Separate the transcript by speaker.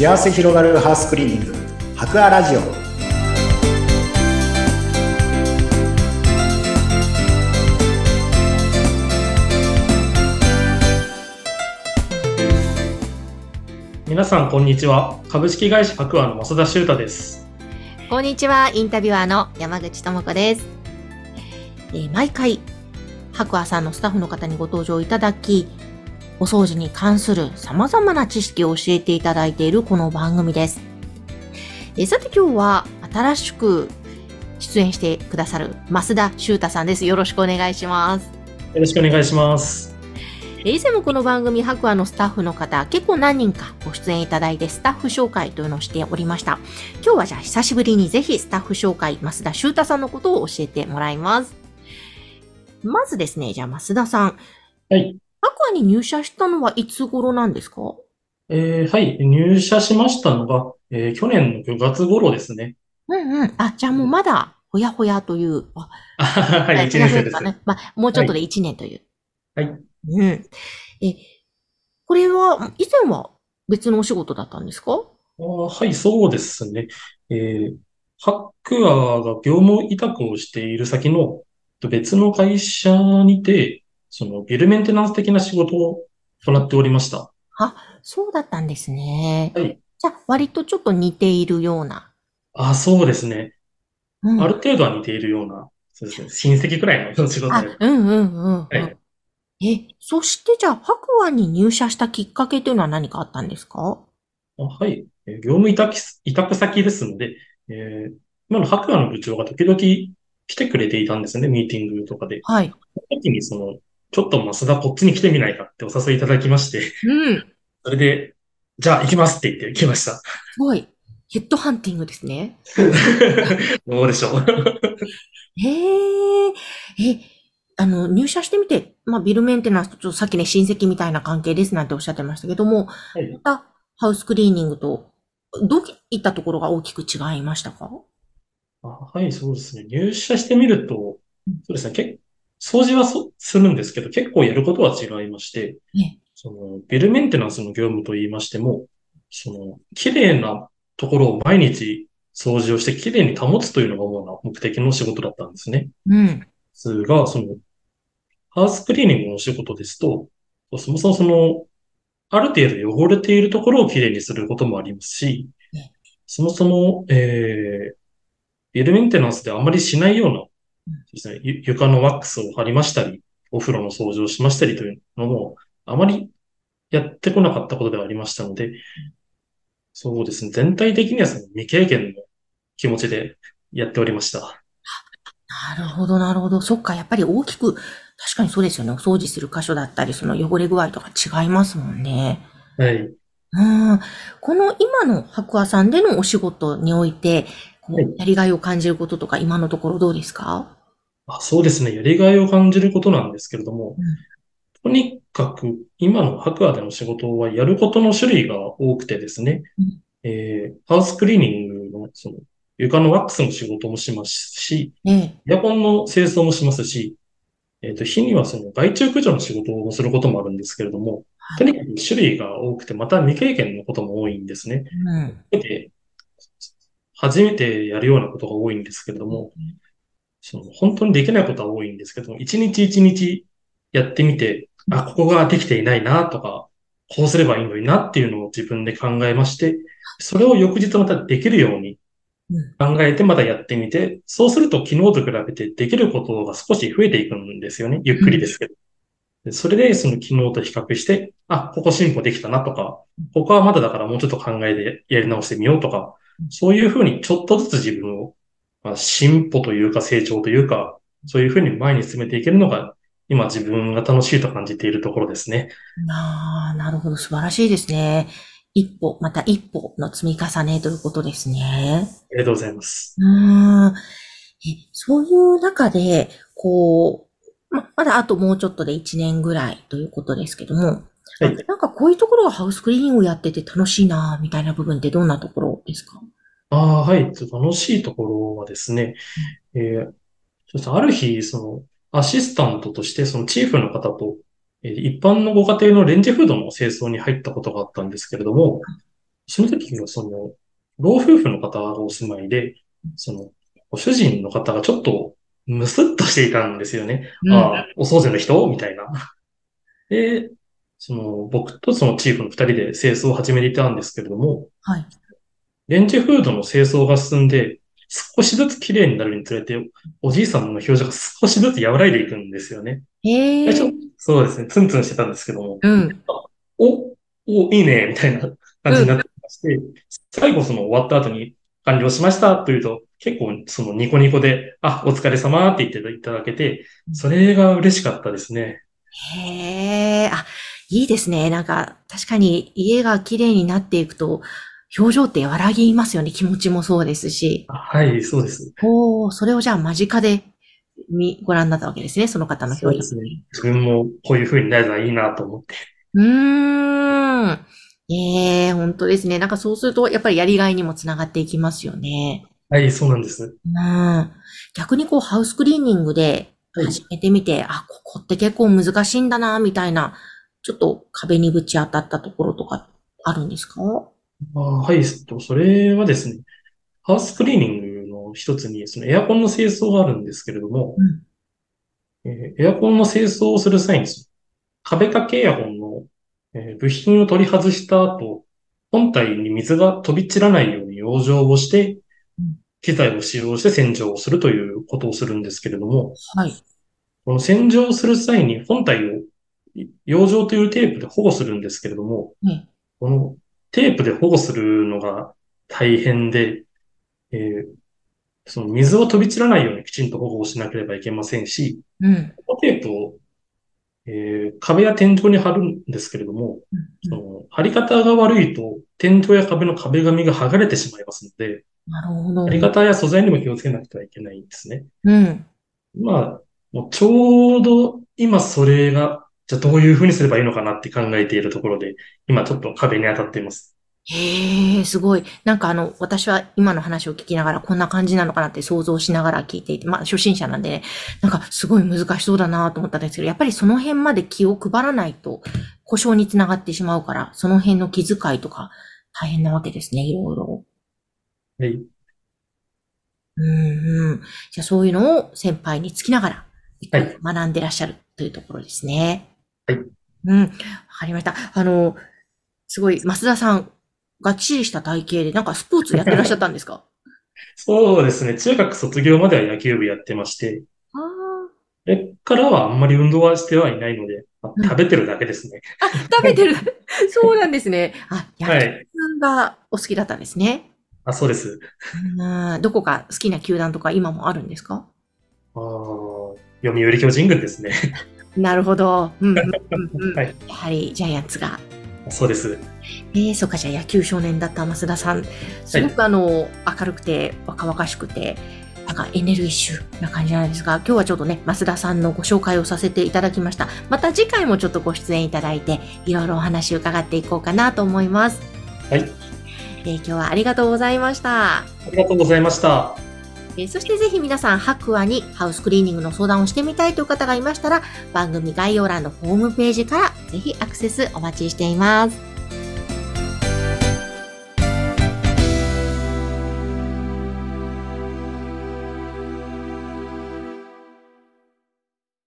Speaker 1: 幸せ広がるハウスクリーニング。博アラジオ。
Speaker 2: 皆さんこんにちは。株式会社博アの増田修太です。
Speaker 3: こんにちは、インタビュアーの山口智子です。えー毎回、白亜さんのスタッフの方にご登場いただき、お掃除に関する様々な知識を教えていただいているこの番組です。えーさて今日は新しく出演してくださる増田修太さんです。よろしくお願いします。
Speaker 2: よろしくお願いします
Speaker 3: えー以前もこの番組、白亜のスタッフの方、結構何人かご出演いただいて、スタッフ紹介というのをしておりました。今日はじゃあ久しぶりにぜひスタッフ紹介、増田修太さんのことを教えてもらいます。まずですね、じゃあ増田さん。
Speaker 2: はい。
Speaker 3: 白亜に入社したのはいつ頃なんですか？
Speaker 2: えーはい入社しましたのが、えー去年の5月頃ですね
Speaker 3: うんうん。あ、じゃあもうまだ、ほやほやという。あ
Speaker 2: あはい1
Speaker 3: 違う
Speaker 2: 年生です
Speaker 3: かね。まあ、もうちょっとで1年という。
Speaker 2: はい
Speaker 3: うん。え、これは、以前は別のお仕事だったんですか？
Speaker 2: あーはいそうですねえーハックアが業務委託をしている先のと別の会社にてそのビルメンテナンス的な仕事を行っておりました
Speaker 3: そうだったんですね。
Speaker 2: はい
Speaker 3: じゃあ、割とちょっと似ているような。
Speaker 2: あそうですね
Speaker 3: うん
Speaker 2: ある程度は似ているようなそうですね親戚くらいの仕事
Speaker 3: あ
Speaker 2: で、
Speaker 3: うんうんうん、うん
Speaker 2: はい
Speaker 3: え、そしてじゃあ、白亜に入社したきっかけというのは何かあったんですか？
Speaker 2: あはい。えー業務委託す、委託先ですので、えー今の白亜の部長が時々来てくれていたんですね、ミーティングとかで。
Speaker 3: はい。
Speaker 2: その時にその、ちょっと増田こっちに来てみないかってお誘いいただきまして、
Speaker 3: うん。
Speaker 2: それで、じゃあ行きますって言って来ました。
Speaker 3: すごい。ヘッドハンティングですね。
Speaker 2: どうでしょう。
Speaker 3: へえ。え、あの、入社してみて、まあ、ビルメンテナンスとちょっとさっきね、親戚みたいな関係ですなんておっしゃってましたけども、
Speaker 2: はい
Speaker 3: また、ハウスクリーニングと、どういったところが大きく違いましたか？
Speaker 2: あはい、そうですね。入社してみると、そうですね、け掃除はそするんですけど、結構やることは違いまして、
Speaker 3: ね
Speaker 2: その、ビルメンテナンスの業務と言いましても、その、綺麗なところを毎日掃除をして綺麗に保つというのが主な目的の仕事だったんですね。
Speaker 3: うん。
Speaker 2: ですが、その、ハウスクリーニングの仕事ですと、そもそもその、ある程度汚れているところをきれいにすることもありますし
Speaker 3: ね、
Speaker 2: そもそも、えー、ビルメンテナンスであまりしないような、ですね、ゆ床のワックスを貼りましたり、お風呂の掃除をしましたりというのも、あまりやってこなかったことではありましたので、そうですね、全体的にはその未経験の気持ちでやっておりました。
Speaker 3: なるほど、なるほど。そっか、やっぱり大きく、確かにそうですよね。お掃除する箇所だったり、その汚れ具合とか違いますもんね。
Speaker 2: はい。
Speaker 3: うん。この今の白亜さんでのお仕事において、やりがいを感じることとか、今のところどうですか？
Speaker 2: あそうですね。やりがいを感じることなんですけれども、
Speaker 3: うん
Speaker 2: とにかく今の白亜での仕事はやることの種類が多くてですね、
Speaker 3: うん
Speaker 2: えーハウスクリーニングのその床のワックスの仕事もしますし、
Speaker 3: ええ。
Speaker 2: エアコンの清掃もしますし、えっと、日にはその害虫駆除の仕事をすることもあるんですけれども、とにかく種類が多くて、また未経験のことも多いんですね。
Speaker 3: うん。
Speaker 2: で初めてやるようなことが多いんですけれども、その本当にできないことは多いんですけども、一日一日やってみて、あ、ここができていないなとか、こうすればいいのになっていうのを自分で考えまして、それを翌日またできるように
Speaker 3: うん
Speaker 2: 考えてまたやってみて、そうすると昨日と比べてできることが少し増えていくんですよね。ゆっくりですけど。でそれでその昨日と比較して、あ、ここ進歩できたなとか、ここはまだだからもうちょっと考えてやり直してみようとか、そういうふうにちょっとずつ自分を、まあ、進歩というか成長というか、そういうふうに前に進めていけるのが、今自分が楽しいと感じているところですね。
Speaker 3: ああ、なるほど。素晴らしいですね。一歩、また一歩の積み重ねということですね。
Speaker 2: ありがとうございます。
Speaker 3: うーん。えそういう中で、こう、ま、まだあともうちょっとで1年ぐらいということですけども、
Speaker 2: はい
Speaker 3: なんかこういうところがハウスクリーニングをやってて楽しいなみたいな部分ってどんなところですか？
Speaker 2: ああ、はい。楽しいところはですね、えーそしてある日、その、アシスタントとして、そのチーフの方と、えー一般のご家庭のレンジフードの清掃に入ったことがあったんですけれども、その時はその、老夫婦の方がお住まいで、その、ご主人の方がちょっとムスッとしていたんですよね。
Speaker 3: うん
Speaker 2: ああ、お掃除の人？みたいな。で、その、僕とそのチーフの二人で清掃を始めていたんですけれども、
Speaker 3: はい。
Speaker 2: レンジフードの清掃が進んで、少しずつ綺麗になるにつれて、おじいさんの表情が少しずつ和らいでいくんですよね。
Speaker 3: へえ。
Speaker 2: そうですね、ツンツンしてたんですけども、
Speaker 3: うん。
Speaker 2: お、お、いいね、みたいな感じになってまして、最後その終わった後に完了しましたというと、結構そのニコニコで、あ、お疲れ様って言っていただけて、それが嬉しかったですね。
Speaker 3: へえ。あ、いいですね。なんか、確かに家が綺麗になっていくと、表情って和らぎますよね。気持ちもそうですし。
Speaker 2: はい、そうです。
Speaker 3: おー、それをじゃあ間近で見、ご覧になったわけですね。その方の表情。
Speaker 2: そうですね。自分もこういう風になるのはいいなと思って。
Speaker 3: うーん。ええ本当ですね。なんかそうすると、やっぱりやりがいにもつながっていきますよね。
Speaker 2: はい、そうなんです。
Speaker 3: うん。逆にこう、ハウスクリーニングで
Speaker 2: はい
Speaker 3: 始めてみて、あ、ここって結構難しいんだな、みたいな、ちょっと壁にぶち当たったところとかあるんですか？
Speaker 2: あはい、とそれはですね、ハウスクリーニングの一つに、そのエアコンの清掃があるんですけれども、
Speaker 3: うん。
Speaker 2: えーエアコンの清掃をする際に、壁掛けエアコンの、えー部品を取り外した後、本体に水が飛び散らないように養生をして
Speaker 3: うん、
Speaker 2: 機材を使用して洗浄をするということをするんですけれども、
Speaker 3: はい。
Speaker 2: この洗浄をする際に本体を養生というテープで保護するんですけれども、
Speaker 3: ね
Speaker 2: このテープで保護するのが大変で、えーその水を飛び散らないようにきちんと保護をしなければいけませんし、
Speaker 3: うん。
Speaker 2: このテープを、えー壁や天井に貼るんですけれども、その貼り方が悪いと天井や壁の壁紙が剥がれてしまいますので、
Speaker 3: なるほど。
Speaker 2: 貼り方や素材にも気をつけなくてはいけないんですね。
Speaker 3: うん。
Speaker 2: まあ、もうちょうど今それが、じゃあどういうふうにすればいいのかなって考えているところで、今ちょっと壁に当たっています。
Speaker 3: へえ、すごい。なんかあの、私は今の話を聞きながらこんな感じなのかなって想像しながら聞いていて、まあ初心者なんで、ね、なんかすごい難しそうだなと思ったんですけど、やっぱりその辺まで気を配らないと故障につながってしまうから、その辺の気遣いとか大変なわけですね、いろいろ。
Speaker 2: はい。
Speaker 3: うんうん。じゃあそういうのを先輩につきながら、
Speaker 2: はい
Speaker 3: 学んでらっしゃるというところですね。
Speaker 2: はい。
Speaker 3: うん。わかりました。あの、すごい、増田さん、がっちりした体型で、なんかスポーツやってらっしゃったんですか？
Speaker 2: そうですね。中学卒業までは野球部やってまして、
Speaker 3: ああ。
Speaker 2: それからはあんまり運動はしてはいないので、食べてるだけですね。
Speaker 3: 食べてる。そうなんですね。あ、野球
Speaker 2: はい。
Speaker 3: がお好きだったんですね。
Speaker 2: あ、そうです。
Speaker 3: うん。どこか好きな球団とか今もあるんですか？
Speaker 2: あー読売巨人軍ですね。
Speaker 3: なるほど。うんうんうんうん。
Speaker 2: はい。
Speaker 3: やはりジャイアンツが
Speaker 2: そうです。
Speaker 3: えー、そうか、じゃあ野球少年だった増田さん。すごくあの、明るくて、若々しくて、なんかエネルギッシュな感じなんですが、今日はちょっとね、増田さんのご紹介をさせていただきました。また次回もちょっとご出演いただいて、いろいろお話を伺っていこうかなと思います。
Speaker 2: はい。
Speaker 3: えー今日はありがとうございました。
Speaker 2: ありがとうございました。
Speaker 3: えーそしてぜひ皆さん、白亜にハウスクリーニングの相談をしてみたいという方がいましたら、番組概要欄のホームページからぜひアクセスお待ちしています。